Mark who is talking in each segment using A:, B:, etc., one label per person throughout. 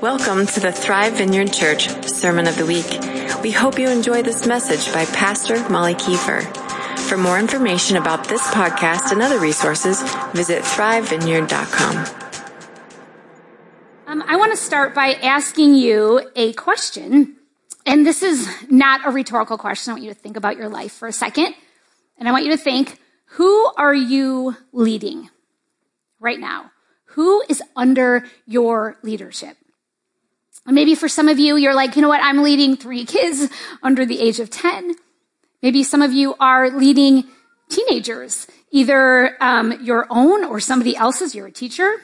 A: Welcome to the Thrive Vineyard Church Sermon of the Week. We hope you enjoy this message by Pastor Molly Kiefer. For more information about this podcast and other resources, visit thrivevineyard.com.
B: Um, I want to start by asking you a question. And this is not a rhetorical question. I want you to think about your life for a second. And I want you to think, who are you leading right now? Who is under your leadership? Maybe for some of you, you're like, you know what? I'm leading three kids under the age of 10. Maybe some of you are leading teenagers, either um, your own or somebody else's. You're a teacher.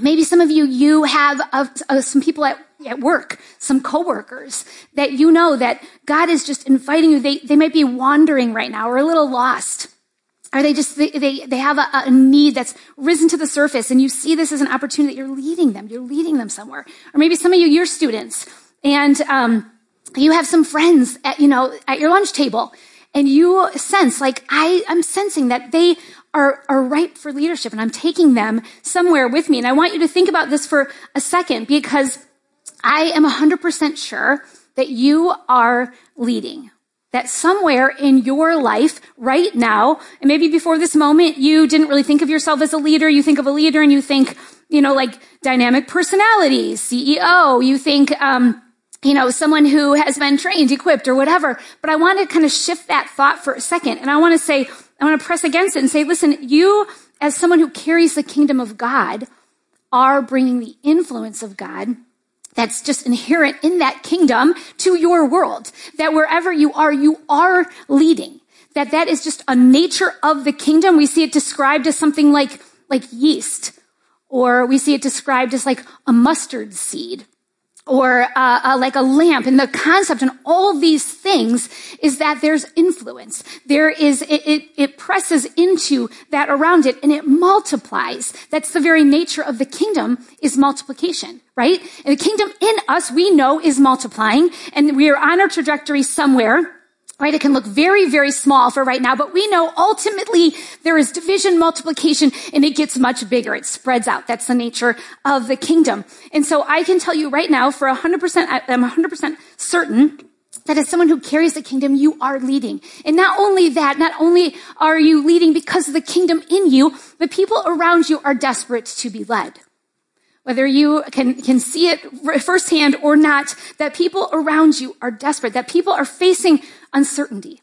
B: Maybe some of you, you have uh, uh, some people at, at work, some coworkers that you know that God is just inviting you. They, they might be wandering right now or a little lost. Or they just, they, they, they have a, a, need that's risen to the surface and you see this as an opportunity that you're leading them. You're leading them somewhere. Or maybe some of you, you're students and, um, you have some friends at, you know, at your lunch table and you sense like, I, I'm sensing that they are, are ripe for leadership and I'm taking them somewhere with me. And I want you to think about this for a second because I am 100% sure that you are leading that somewhere in your life right now, and maybe before this moment, you didn't really think of yourself as a leader. You think of a leader and you think, you know, like dynamic personality, CEO. You think, um, you know, someone who has been trained, equipped, or whatever. But I want to kind of shift that thought for a second. And I want to say, I want to press against it and say, listen, you, as someone who carries the kingdom of God, are bringing the influence of God that's just inherent in that kingdom to your world. That wherever you are, you are leading. That that is just a nature of the kingdom. We see it described as something like, like yeast, or we see it described as like a mustard seed or uh, uh, like a lamp. And the concept and all these things is that there's influence. There is it, it, it, presses into that around it and it multiplies. That's the very nature of the kingdom is multiplication right? And the kingdom in us we know is multiplying. And we are on our trajectory somewhere right? It can look very, very small for right now, but we know ultimately there is division, multiplication, and it gets much bigger. It spreads out. That's the nature of the kingdom. And so I can tell you right now, for 100%, I'm 100% certain that as someone who carries the kingdom, you are leading. And not only that, not only are you leading because of the kingdom in you, the people around you are desperate to be led whether you can, can see it firsthand or not, that people around you are desperate, that people are facing uncertainty.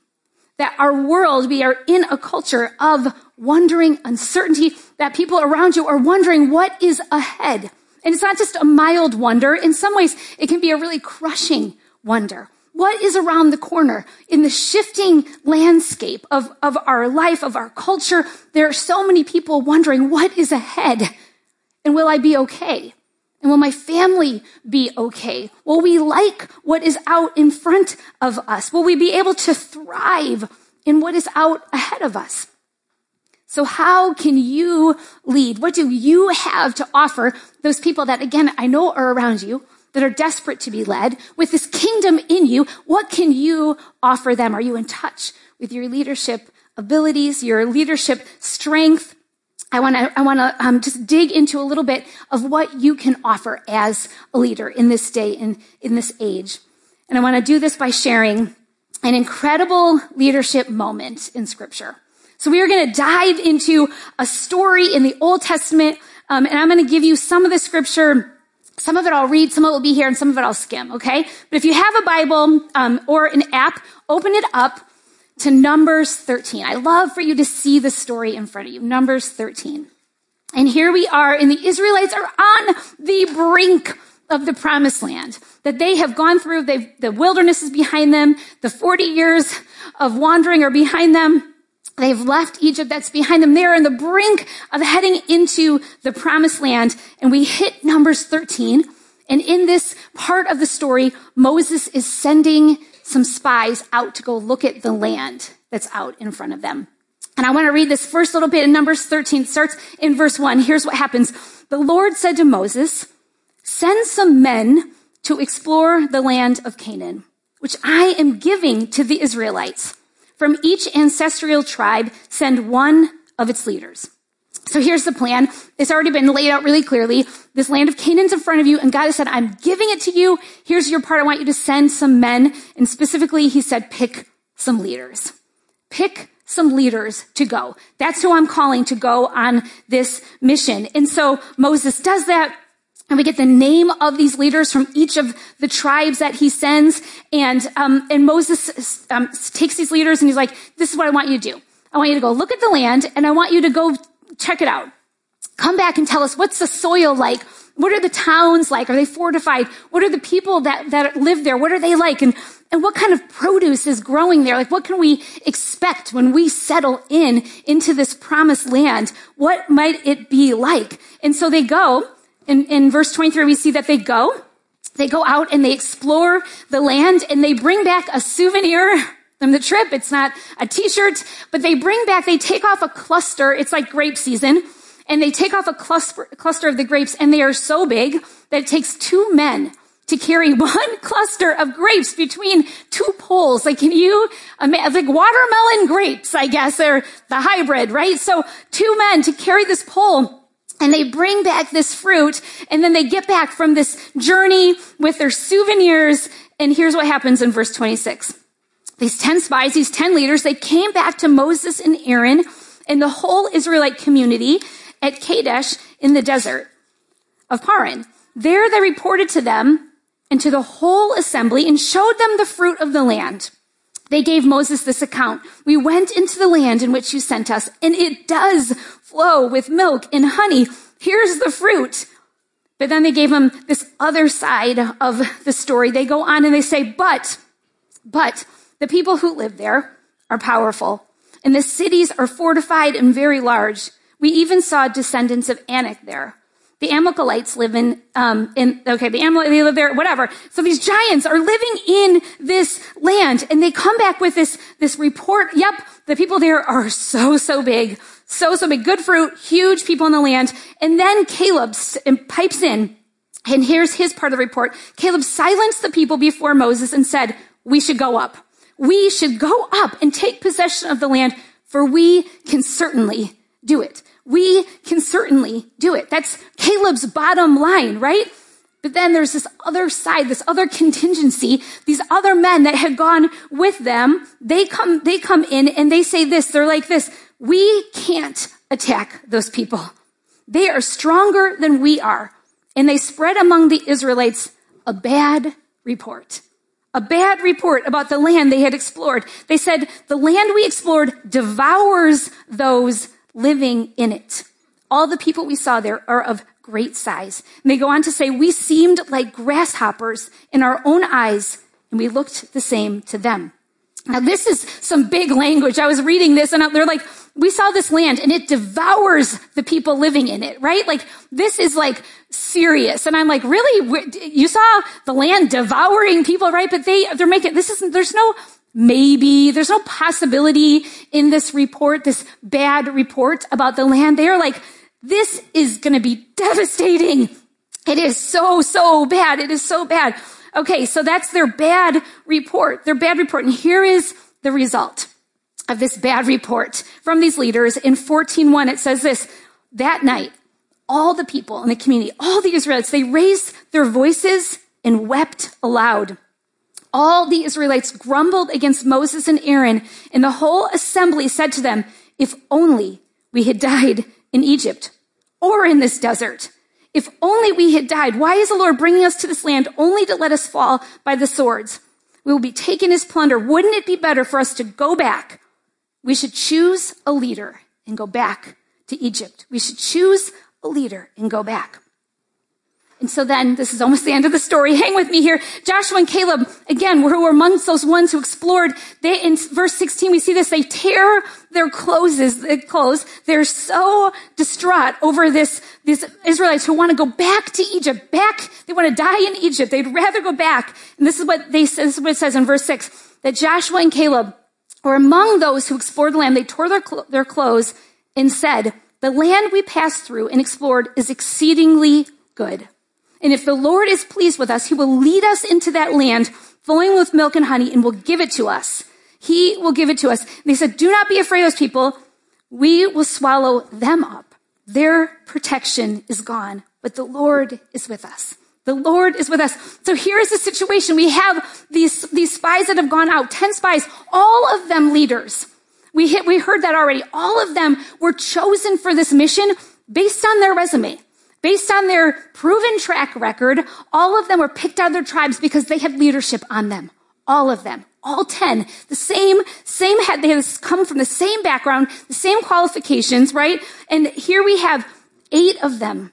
B: That our world, we are in a culture of wondering uncertainty, that people around you are wondering what is ahead. And it's not just a mild wonder. In some ways, it can be a really crushing wonder. What is around the corner in the shifting landscape of, of our life, of our culture? There are so many people wondering what is ahead. And will I be okay? And will my family be okay? Will we like what is out in front of us? Will we be able to thrive in what is out ahead of us? So how can you lead? What do you have to offer those people that again, I know are around you that are desperate to be led with this kingdom in you? What can you offer them? Are you in touch with your leadership abilities, your leadership strength? I want to I want to um, just dig into a little bit of what you can offer as a leader in this day in in this age, and I want to do this by sharing an incredible leadership moment in Scripture. So we are going to dive into a story in the Old Testament, um, and I'm going to give you some of the Scripture. Some of it I'll read, some of it will be here, and some of it I'll skim. Okay, but if you have a Bible um, or an app, open it up to Numbers 13. I love for you to see the story in front of you. Numbers 13. And here we are, and the Israelites are on the brink of the promised land that they have gone through. The wilderness is behind them. The 40 years of wandering are behind them. They've left Egypt. That's behind them. They're on the brink of heading into the promised land. And we hit Numbers 13. And in this part of the story, Moses is sending some spies out to go look at the land that's out in front of them. And I want to read this first little bit in Numbers 13. Starts in verse 1. Here's what happens. The Lord said to Moses, Send some men to explore the land of Canaan, which I am giving to the Israelites. From each ancestral tribe, send one of its leaders. So here's the plan. It's already been laid out really clearly. This land of Canaan's in front of you, and God has said, I'm giving it to you. Here's your part. I want you to send some men. And specifically, he said, pick some leaders. Pick some leaders to go. That's who I'm calling to go on this mission. And so Moses does that. And we get the name of these leaders from each of the tribes that he sends. And, um, and Moses um, takes these leaders and he's like, this is what I want you to do. I want you to go look at the land and I want you to go check it out. Come back and tell us what's the soil like? What are the towns like? Are they fortified? What are the people that, that live there? What are they like? And, and what kind of produce is growing there? Like what can we expect when we settle in into this promised land? What might it be like? And so they go, in, in verse 23, we see that they go, they go out and they explore the land and they bring back a souvenir from the trip. It's not a t-shirt, but they bring back, they take off a cluster. It's like grape season and they take off a cluster, cluster of the grapes and they are so big that it takes two men to carry one cluster of grapes between two poles. Like, can you, like watermelon grapes, I guess, they're the hybrid, right? So two men to carry this pole and they bring back this fruit and then they get back from this journey with their souvenirs. And here's what happens in verse 26. These 10 spies, these 10 leaders, they came back to Moses and Aaron and the whole Israelite community at Kadesh in the desert of Paran. There they reported to them and to the whole assembly and showed them the fruit of the land. They gave Moses this account. We went into the land in which you sent us, and it does flow with milk and honey. Here's the fruit. But then they gave him this other side of the story. They go on and they say, but, but the people who live there are powerful, and the cities are fortified and very large. We even saw descendants of Anak there. The Amalekites live in, um, in, okay, the Amalekites, they live there, whatever. So these giants are living in this land and they come back with this, this report. Yep, the people there are so, so big. So, so big. Good fruit, huge people in the land. And then Caleb pipes in and here's his part of the report. Caleb silenced the people before Moses and said, we should go up. We should go up and take possession of the land for we can certainly do it. We can certainly do it. That's Caleb's bottom line, right? But then there's this other side, this other contingency, these other men that had gone with them. They come, they come in and they say this. They're like this. We can't attack those people. They are stronger than we are. And they spread among the Israelites a bad report. A bad report about the land they had explored. They said, the land we explored devours those living in it. All the people we saw there are of great size. And they go on to say, we seemed like grasshoppers in our own eyes and we looked the same to them. Now this is some big language. I was reading this and they're like, we saw this land and it devours the people living in it, right? Like this is like serious. And I'm like, really? You saw the land devouring people, right? But they, they're making, this isn't, there's no maybe. There's no possibility in this report, this bad report about the land. They are like, this is going to be devastating. It is so, so bad. It is so bad. Okay, so that's their bad report, their bad report. And here is the result of this bad report from these leaders. In 14.1, it says this, that night, all the people in the community, all the Israelites, they raised their voices and wept aloud all the Israelites grumbled against Moses and Aaron, and the whole assembly said to them, If only we had died in Egypt or in this desert. If only we had died. Why is the Lord bringing us to this land only to let us fall by the swords? We will be taken as plunder. Wouldn't it be better for us to go back? We should choose a leader and go back to Egypt. We should choose a leader and go back. And so then, this is almost the end of the story. Hang with me here. Joshua and Caleb, again, who were amongst those ones who explored. They, in verse 16, we see this. They tear their clothes, their clothes. They're so distraught over this, these Israelites who want to go back to Egypt, back. They want to die in Egypt. They'd rather go back. And this is what they, this is what it says in verse 6, that Joshua and Caleb were among those who explored the land. They tore their, their clothes and said, the land we passed through and explored is exceedingly good. And if the Lord is pleased with us, he will lead us into that land flowing with milk and honey and will give it to us. He will give it to us. They said, do not be afraid of those people. We will swallow them up. Their protection is gone, but the Lord is with us. The Lord is with us. So here's the situation. We have these, these spies that have gone out, 10 spies, all of them leaders. We hit, we heard that already. All of them were chosen for this mission based on their resume, based on their proven track record. All of them were picked out of their tribes because they had leadership on them. All of them. All 10. The same, same had, they have come from the same background, the same qualifications, right? And here we have eight of them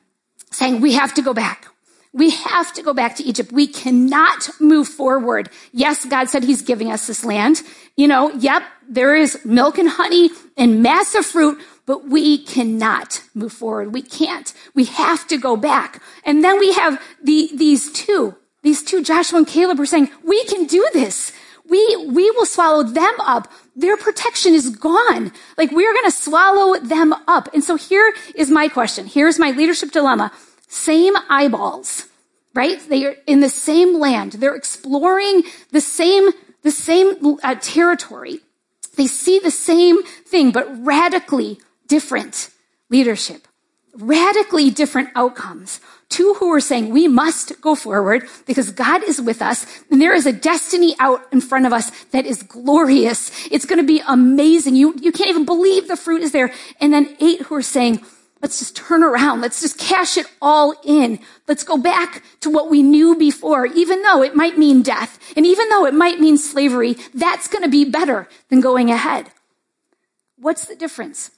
B: saying, we have to go back. We have to go back to Egypt. We cannot move forward. Yes, God said he's giving us this land. You know, yep, there is milk and honey and massive fruit, but we cannot move forward. We can't. We have to go back. And then we have the, these two, these two, Joshua and Caleb are saying, we can do this. We, we will swallow them up. Their protection is gone. Like we're going to swallow them up. And so here is my question. Here's my leadership dilemma same eyeballs, right? They are in the same land. They're exploring the same, the same uh, territory. They see the same thing, but radically different leadership, radically different outcomes. Two who are saying we must go forward because God is with us and there is a destiny out in front of us that is glorious. It's going to be amazing. You, you can't even believe the fruit is there. And then eight who are saying, Let's just turn around. Let's just cash it all in. Let's go back to what we knew before, even though it might mean death. And even though it might mean slavery, that's going to be better than going ahead. What's the difference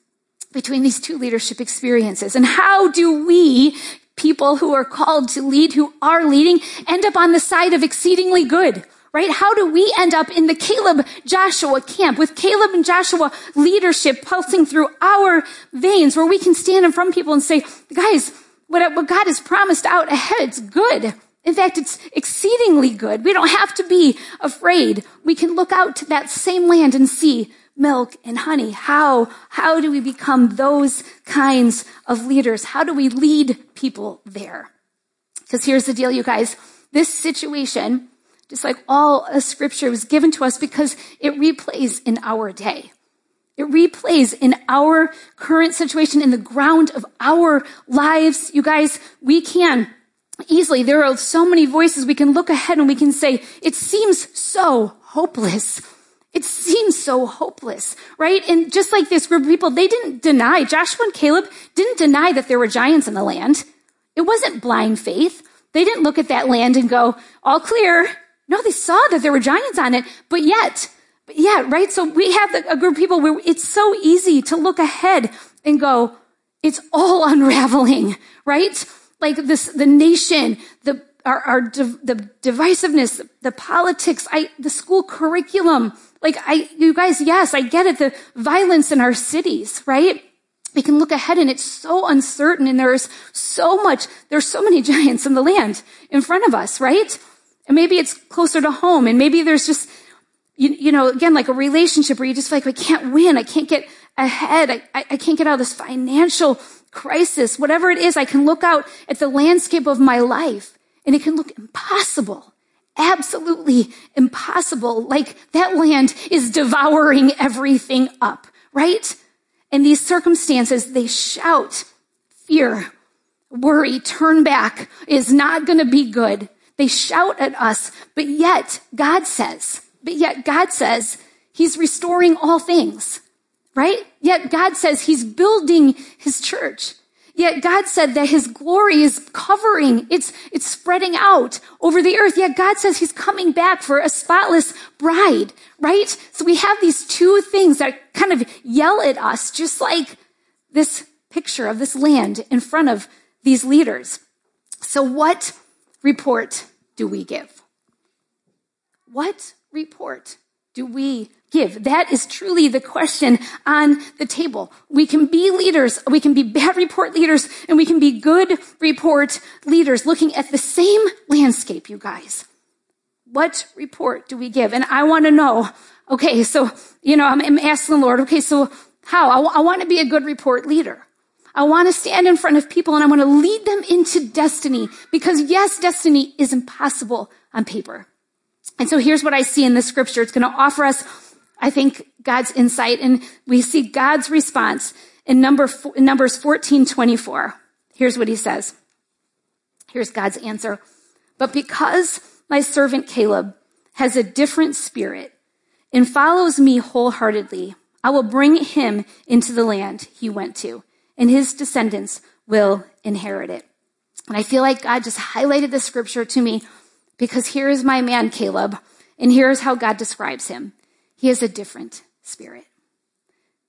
B: between these two leadership experiences? And how do we, people who are called to lead, who are leading, end up on the side of exceedingly good? right? How do we end up in the Caleb Joshua camp with Caleb and Joshua leadership pulsing through our veins where we can stand in front of people and say, guys, what, God has promised out ahead, it's good. In fact, it's exceedingly good. We don't have to be afraid. We can look out to that same land and see milk and honey. How, how do we become those kinds of leaders? How do we lead people there? Because here's the deal, you guys. This situation just like all of scripture was given to us because it replays in our day. It replays in our current situation, in the ground of our lives. You guys, we can easily, there are so many voices we can look ahead and we can say, it seems so hopeless. It seems so hopeless, right? And just like this group of people, they didn't deny, Joshua and Caleb didn't deny that there were giants in the land. It wasn't blind faith. They didn't look at that land and go, all clear. No, they saw that there were giants on it, but yet, but yeah, right? So we have a group of people where it's so easy to look ahead and go, it's all unraveling, right? Like this, the nation, the, our, our the divisiveness, the politics, I, the school curriculum. Like I, you guys, yes, I get it. The violence in our cities, right? We can look ahead and it's so uncertain and there's so much, there's so many giants in the land in front of us, right? And maybe it's closer to home. And maybe there's just, you, you know, again, like a relationship where you just feel like, I can't win. I can't get ahead. I, I, I can't get out of this financial crisis. Whatever it is, I can look out at the landscape of my life and it can look impossible. Absolutely impossible. Like that land is devouring everything up, right? And these circumstances, they shout fear, worry, turn back is not going to be good. They shout at us, but yet God says, but yet God says he's restoring all things, right? Yet God says he's building his church. Yet God said that his glory is covering, it's, it's spreading out over the earth. Yet God says he's coming back for a spotless bride, right? So we have these two things that kind of yell at us, just like this picture of this land in front of these leaders. So what report do we give? What report do we give? That is truly the question on the table. We can be leaders, we can be bad report leaders, and we can be good report leaders looking at the same landscape, you guys. What report do we give? And I want to know, okay, so, you know, I'm, I'm asking the Lord, okay, so how? I, w- I want to be a good report leader. I want to stand in front of people and I want to lead them into destiny because yes, destiny is impossible on paper. And so here's what I see in this scripture. It's going to offer us, I think, God's insight and we see God's response. in, number, in Numbers 14, 24. Here's what he says. Here's God's answer. But because my servant Caleb has a different spirit and follows me wholeheartedly, I will bring him into the land he went to, and his descendants will inherit it. And I feel like God just highlighted the scripture to me because here is my man, Caleb, and here's how God describes him. He has a different spirit.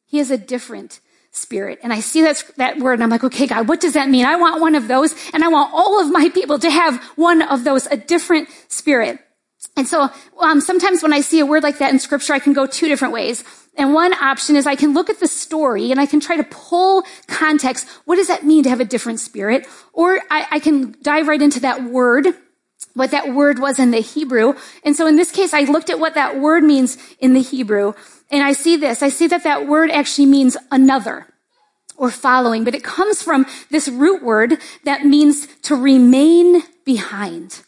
B: He has a different spirit. And I see that, that word and I'm like, okay, God, what does that mean? I want one of those and I want all of my people to have one of those, a different spirit. And so um, sometimes when I see a word like that in scripture, I can go two different ways. And one option is I can look at the story and I can try to pull context. What does that mean to have a different spirit? Or I, I can dive right into that word what that word was in the Hebrew. And so in this case, I looked at what that word means in the Hebrew. And I see this. I see that that word actually means another or following, but it comes from this root word that means to remain behind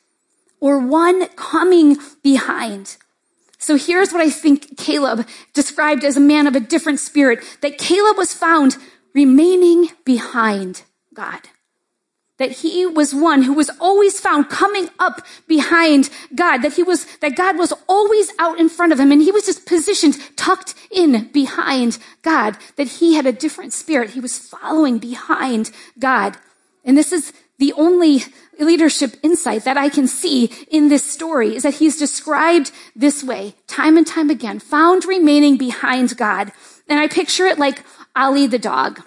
B: or one coming behind. So here's what I think Caleb described as a man of a different spirit, that Caleb was found remaining behind God that he was one who was always found coming up behind God, that he was, that God was always out in front of him and he was just positioned, tucked in behind God, that he had a different spirit. He was following behind God. And this is the only leadership insight that I can see in this story is that he's described this way, time and time again, found remaining behind God. And I picture it like Ali the dog.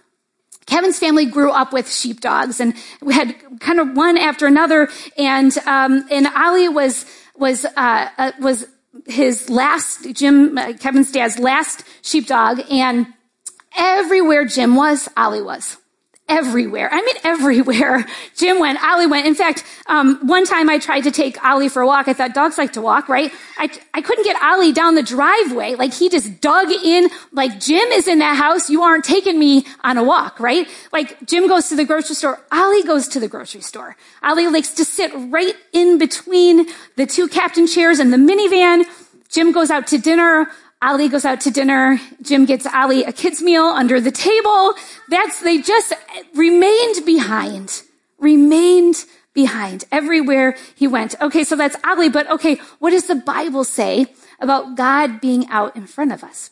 B: Kevin's family grew up with sheepdogs and we had kind of one after another. And, um, and Ali was, was, uh, uh, was his last, Jim, uh, Kevin's dad's last sheepdog. And everywhere Jim was, Ali was everywhere. I mean, everywhere. Jim went, Ollie went. In fact, um, one time I tried to take Ollie for a walk. I thought dogs like to walk, right? I, I couldn't get Ollie down the driveway. Like he just dug in, like Jim is in that house. You aren't taking me on a walk, right? Like Jim goes to the grocery store. Ollie goes to the grocery store. Ollie likes to sit right in between the two captain chairs and the minivan. Jim goes out to dinner. Ali goes out to dinner. Jim gets Ali a kid's meal under the table. That's, they just remained behind, remained behind everywhere he went. Okay, so that's Ali, but okay, what does the Bible say about God being out in front of us?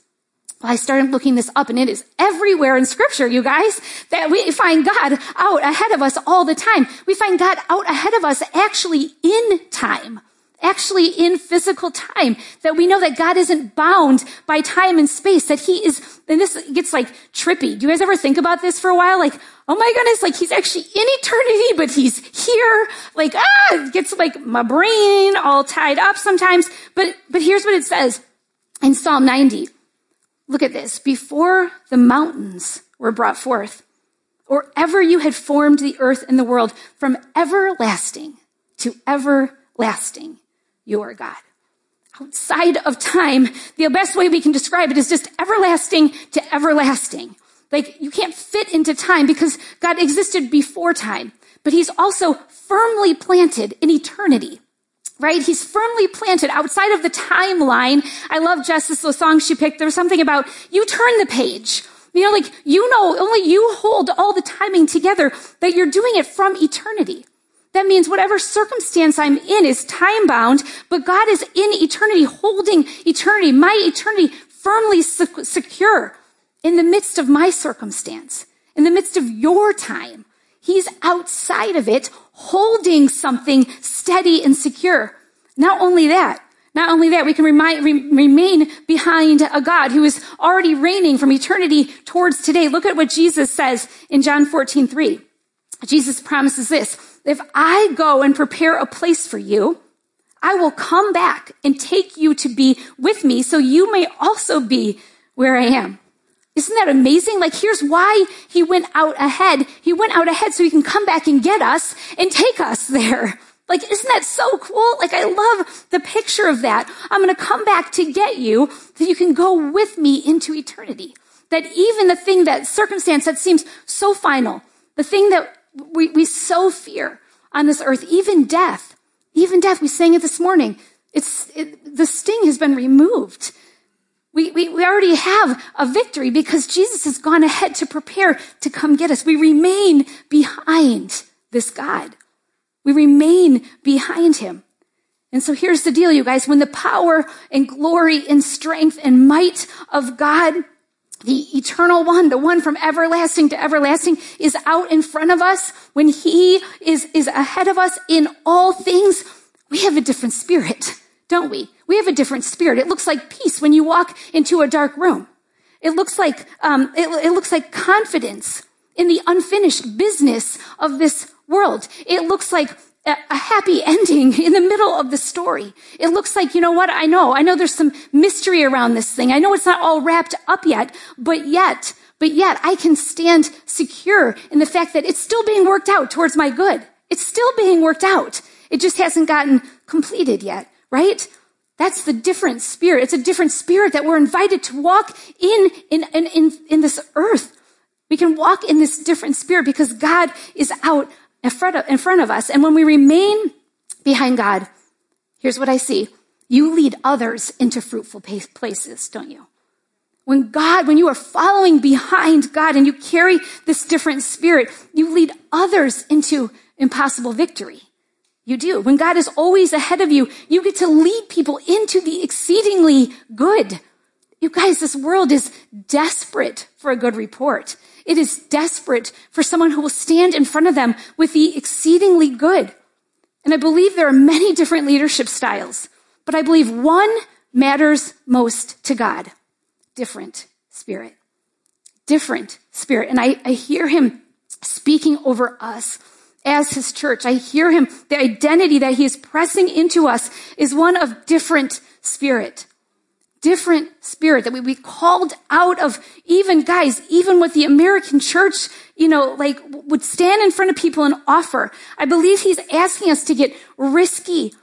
B: Well, I started looking this up and it is everywhere in scripture, you guys, that we find God out ahead of us all the time. We find God out ahead of us actually in time actually in physical time, that we know that God isn't bound by time and space, that he is, and this gets like trippy. Do you guys ever think about this for a while? Like, oh my goodness, like he's actually in eternity, but he's here. Like, ah, it gets like my brain all tied up sometimes. But, but here's what it says in Psalm 90. Look at this. Before the mountains were brought forth, or ever you had formed the earth and the world from everlasting to everlasting your God. Outside of time, the best way we can describe it is just everlasting to everlasting. Like you can't fit into time because God existed before time, but he's also firmly planted in eternity right? He's firmly planted outside of the timeline. I love Justice, the song she picked. There was something about you turn the page. You know, like you know, only you hold all the timing together that you're doing it from eternity. That means whatever circumstance I'm in is time bound, but God is in eternity, holding eternity, my eternity firmly secure in the midst of my circumstance, in the midst of your time. He's outside of it, holding something steady and secure. Not only that, not only that, we can remind, re- remain behind a God who is already reigning from eternity towards today. Look at what Jesus says in John 14, 3. Jesus promises this. If I go and prepare a place for you, I will come back and take you to be with me so you may also be where I am. Isn't that amazing? Like, here's why he went out ahead. He went out ahead so he can come back and get us and take us there. Like, isn't that so cool? Like, I love the picture of that. I'm going to come back to get you so you can go with me into eternity. That even the thing that circumstance that seems so final, the thing that we, we so fear on this earth, even death, even death. We sang it this morning. It's, it, the sting has been removed. We, we, we already have a victory because Jesus has gone ahead to prepare to come get us. We remain behind this God. We remain behind him. And so here's the deal, you guys. When the power and glory and strength and might of God, the eternal one, the one from everlasting to everlasting is out in front of us, when he is, is ahead of us in all things, we have a different spirit, don't we? We have a different spirit. It looks like peace when you walk into a dark room. It looks like, um, it, it looks like confidence in the unfinished business of this world. It looks like a happy ending in the middle of the story. It looks like, you know what? I know, I know there's some mystery around this thing. I know it's not all wrapped up yet, but yet, but yet I can stand secure in the fact that it's still being worked out towards my good. It's still being worked out. It just hasn't gotten completed yet, right? That's the different spirit. It's a different spirit that we're invited to walk in, in, in, in, in this earth. We can walk in this different spirit because God is out in front of, us. And when we remain behind God, here's what I see. You lead others into fruitful places, don't you? When God, when you are following behind God and you carry this different spirit, you lead others into impossible victory. You do. When God is always ahead of you, you get to lead people into the exceedingly good. You guys, this world is desperate for a good report. It is desperate for someone who will stand in front of them with the exceedingly good. And I believe there are many different leadership styles, but I believe one matters most to God. Different spirit. Different spirit. And I, I hear him speaking over us as his church. I hear him, the identity that he is pressing into us is one of different spirit different spirit that we be called out of even guys, even what the American church, you know, like would stand in front of people and offer. I believe he's asking us to get risky,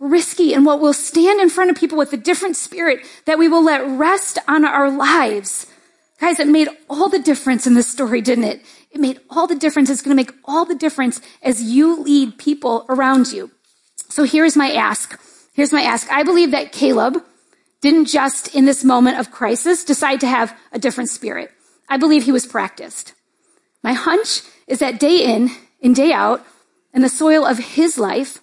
B: risky and what will stand in front of people with a different spirit that we will let rest on our lives. Guys, it made all the difference in this story, didn't it? It made all the difference. It's going to make all the difference as you lead people around you. So here's my ask. Here's my ask. I believe that Caleb, didn't just in this moment of crisis decide to have a different spirit. I believe he was practiced. My hunch is that day in and day out in the soil of his life,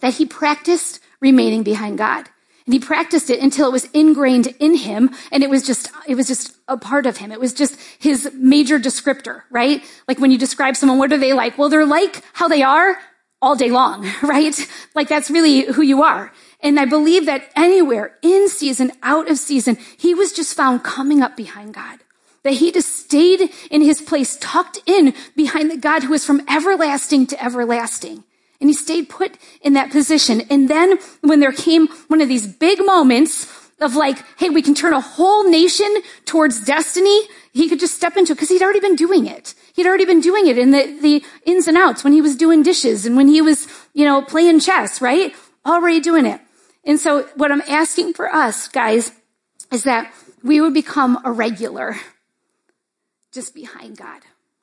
B: that he practiced remaining behind God. And he practiced it until it was ingrained in him and it was just, it was just a part of him. It was just his major descriptor, right? Like when you describe someone, what are they like? Well, they're like how they are all day long, right? Like that's really who you are. And I believe that anywhere, in season, out of season, he was just found coming up behind God. That he just stayed in his place, tucked in behind the God who is from everlasting to everlasting. And he stayed put in that position. And then when there came one of these big moments of like, hey, we can turn a whole nation towards destiny, he could just step into it because he'd already been doing it. He'd already been doing it in the, the ins and outs when he was doing dishes and when he was, you know, playing chess, right? Already doing it. And so what I'm asking for us, guys, is that we would become a regular just behind God.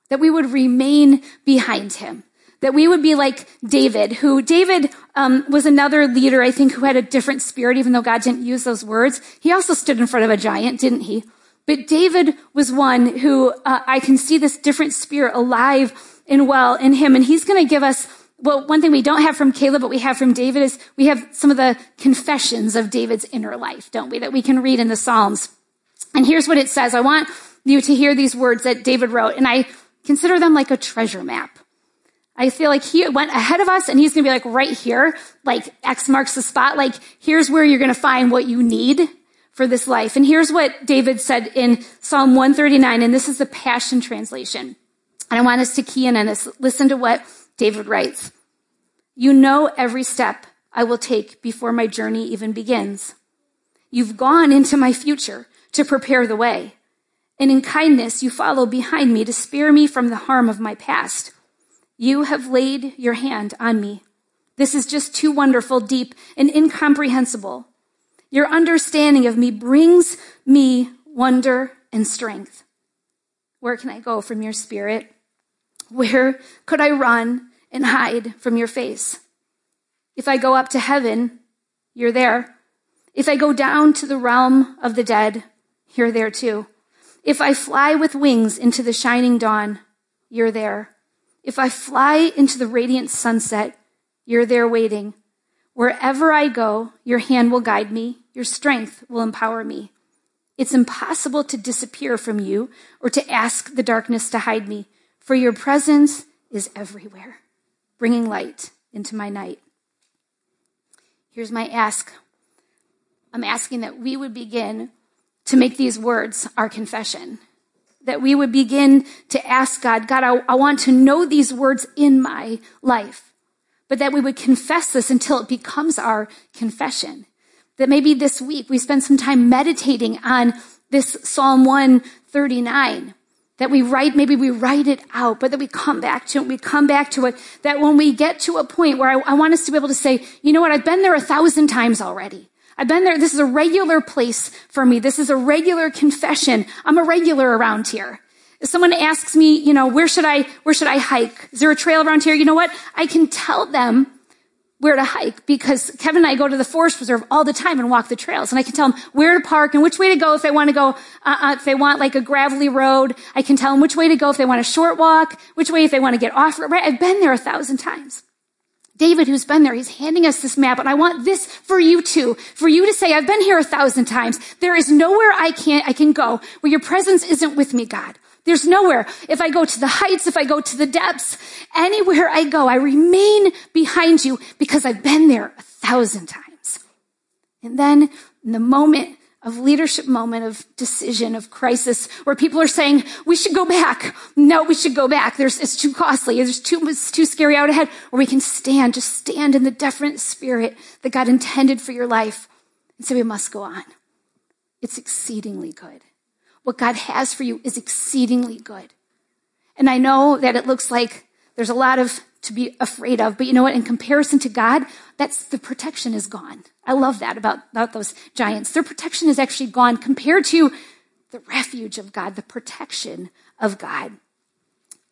B: That we would remain behind him. That we would be like David, who David um, was another leader, I think, who had a different spirit, even though God didn't use those words. He also stood in front of a giant, didn't he? But David was one who uh, I can see this different spirit alive and well in him, and he's going to give us well, one thing we don't have from Caleb, but we have from David is we have some of the confessions of David's inner life, don't we, that we can read in the Psalms. And here's what it says. I want you to hear these words that David wrote, and I consider them like a treasure map. I feel like he went ahead of us and he's going to be like right here, like X marks the spot. Like here's where you're going to find what you need for this life. And here's what David said in Psalm 139, and this is the Passion Translation. And I want us to key in on this. Listen to what David writes, You know every step I will take before my journey even begins. You've gone into my future to prepare the way. And in kindness, you follow behind me to spare me from the harm of my past. You have laid your hand on me. This is just too wonderful, deep, and incomprehensible. Your understanding of me brings me wonder and strength. Where can I go from your spirit? Where could I run and hide from your face. If I go up to heaven, you're there. If I go down to the realm of the dead, you're there too. If I fly with wings into the shining dawn, you're there. If I fly into the radiant sunset, you're there waiting. Wherever I go, your hand will guide me. Your strength will empower me. It's impossible to disappear from you or to ask the darkness to hide me, for your presence is everywhere, bringing light into my night. Here's my ask. I'm asking that we would begin to make these words our confession. That we would begin to ask God, God, I, I, want to know these words in my life. But that we would confess this until it becomes our confession. That maybe this week we spend some time meditating on this Psalm 139. That we write, maybe we write it out, but that we come back to it, we come back to it. That when we get to a point where I, I want us to be able to say, you know what, I've been there a thousand times already. I've been there. This is a regular place for me. This is a regular confession. I'm a regular around here. If someone asks me, you know, where should I, where should I hike? Is there a trail around here? You know what? I can tell them where to hike because Kevin and I go to the forest preserve all the time and walk the trails. And I can tell them where to park and which way to go if they want to go, uh, uh, if they want like a gravelly road. I can tell them which way to go if they want a short walk, which way if they want to get off. Right? I've been there a thousand times. David, who's been there, he's handing us this map, and I want this for you too, for you to say, I've been here a thousand times. There is nowhere I can I can go where your presence isn't with me, God. There's nowhere. If I go to the heights, if I go to the depths, anywhere I go, I remain behind you because I've been there a thousand times. And then in the moment of leadership moment of decision, of crisis, where people are saying, we should go back. No, we should go back. There's, it's too costly. There's too, it's too scary out ahead. Or we can stand, just stand in the deferent spirit that God intended for your life and say, we must go on. It's exceedingly good. What God has for you is exceedingly good. And I know that it looks like there's a lot of to be afraid of. But you know what? In comparison to God, that's the protection is gone. I love that about, about those giants. Their protection is actually gone compared to the refuge of God, the protection of God.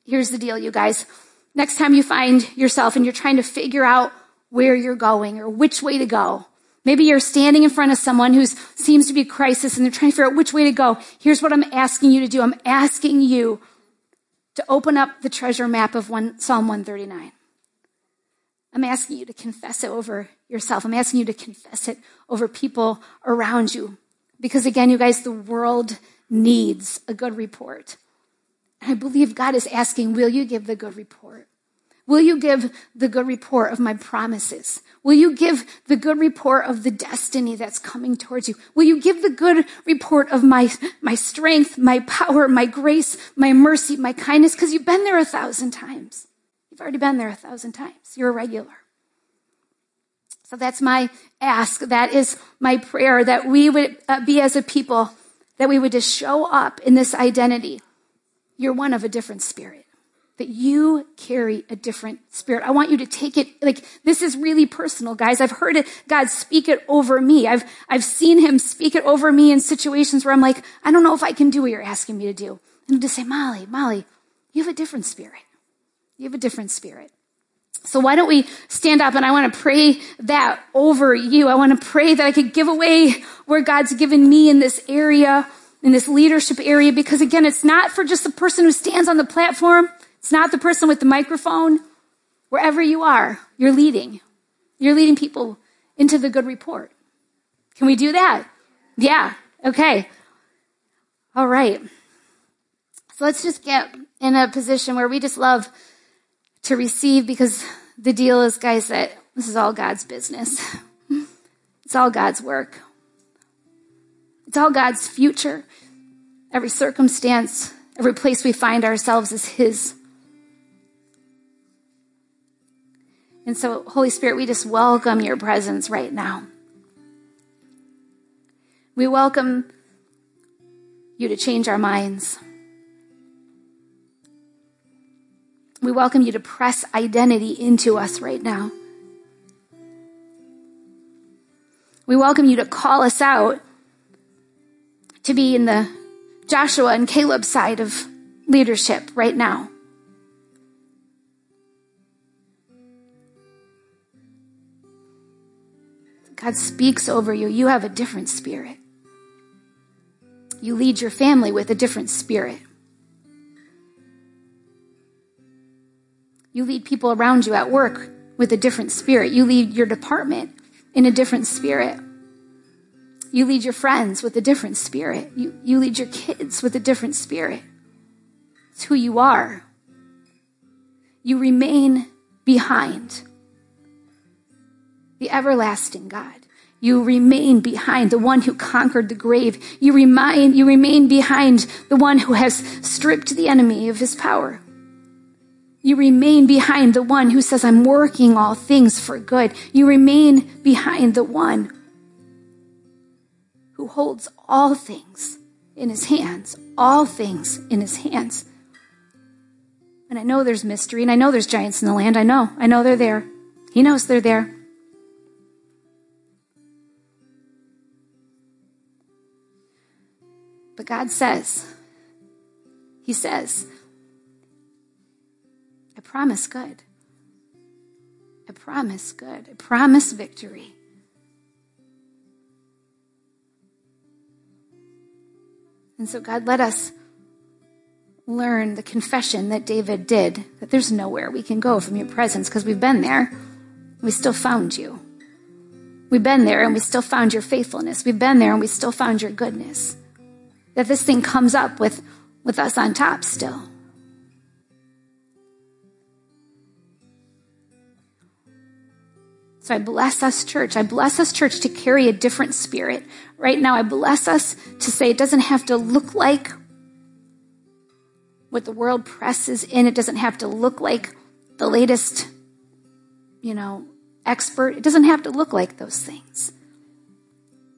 B: Here's the deal, you guys. Next time you find yourself and you're trying to figure out where you're going or which way to go, maybe you're standing in front of someone who seems to be a crisis and they're trying to figure out which way to go. Here's what I'm asking you to do. I'm asking you to open up the treasure map of one, Psalm 139. I'm asking you to confess it over yourself. I'm asking you to confess it over people around you. Because again, you guys, the world needs a good report. And I believe God is asking, will you give the good report? Will you give the good report of my promises? Will you give the good report of the destiny that's coming towards you? Will you give the good report of my, my strength, my power, my grace, my mercy, my kindness? Because you've been there a thousand times. You've already been there a thousand times. You're a regular. So that's my ask. That is my prayer that we would uh, be as a people, that we would just show up in this identity. You're one of a different spirit that you carry a different spirit. I want you to take it like this is really personal, guys. I've heard it, God speak it over me. I've, I've seen him speak it over me in situations where I'm like, I don't know if I can do what you're asking me to do. And to say, Molly, Molly, you have a different spirit. You have a different spirit. So why don't we stand up and I want to pray that over you. I want to pray that I could give away where God's given me in this area, in this leadership area, because again, it's not for just the person who stands on the platform. It's not the person with the microphone. Wherever you are, you're leading. You're leading people into the good report. Can we do that? Yeah. Okay. All right. So let's just get in a position where we just love to receive because the deal is, guys, that this is all God's business. It's all God's work. It's all God's future. Every circumstance, every place we find ourselves is His. And so, Holy Spirit, we just welcome your presence right now. We welcome you to change our minds. We welcome you to press identity into us right now. We welcome you to call us out to be in the Joshua and Caleb side of leadership right now. God speaks over you. You have a different spirit. You lead your family with a different spirit. You lead people around you at work with a different spirit. You lead your department in a different spirit. You lead your friends with a different spirit. You, you lead your kids with a different spirit. It's who you are. You remain behind the everlasting God. You remain behind the one who conquered the grave. You remain, you remain behind the one who has stripped the enemy of his power. You remain behind the one who says, I'm working all things for good. You remain behind the one who holds all things in his hands, all things in his hands. And I know there's mystery, and I know there's giants in the land. I know. I know they're there. He knows they're there. God says, He says, I promise good. I promise good. I promise victory. And so, God, let us learn the confession that David did that there's nowhere we can go from your presence because we've been there. We still found you. We've been there and we still found your faithfulness. We've been there and we still found your goodness. That this thing comes up with, with us on top still. So I bless us, church. I bless us, church, to carry a different spirit. Right now, I bless us to say it doesn't have to look like what the world presses in. It doesn't have to look like the latest, you know, expert. It doesn't have to look like those things.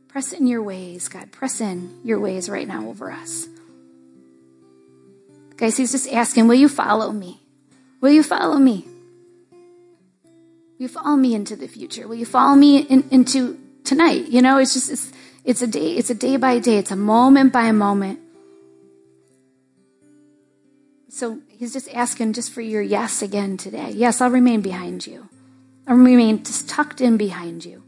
B: Press in your ways, God. Press in your ways right now over us. Guys, he's just asking, will you follow me? Will you follow me? Will you follow me into the future? Will you follow me in, into tonight? You know, it's just, it's, it's a day, it's a day by day. It's a moment by moment. So he's just asking just for your yes again today. Yes, I'll remain behind you. I'll remain just tucked in behind you.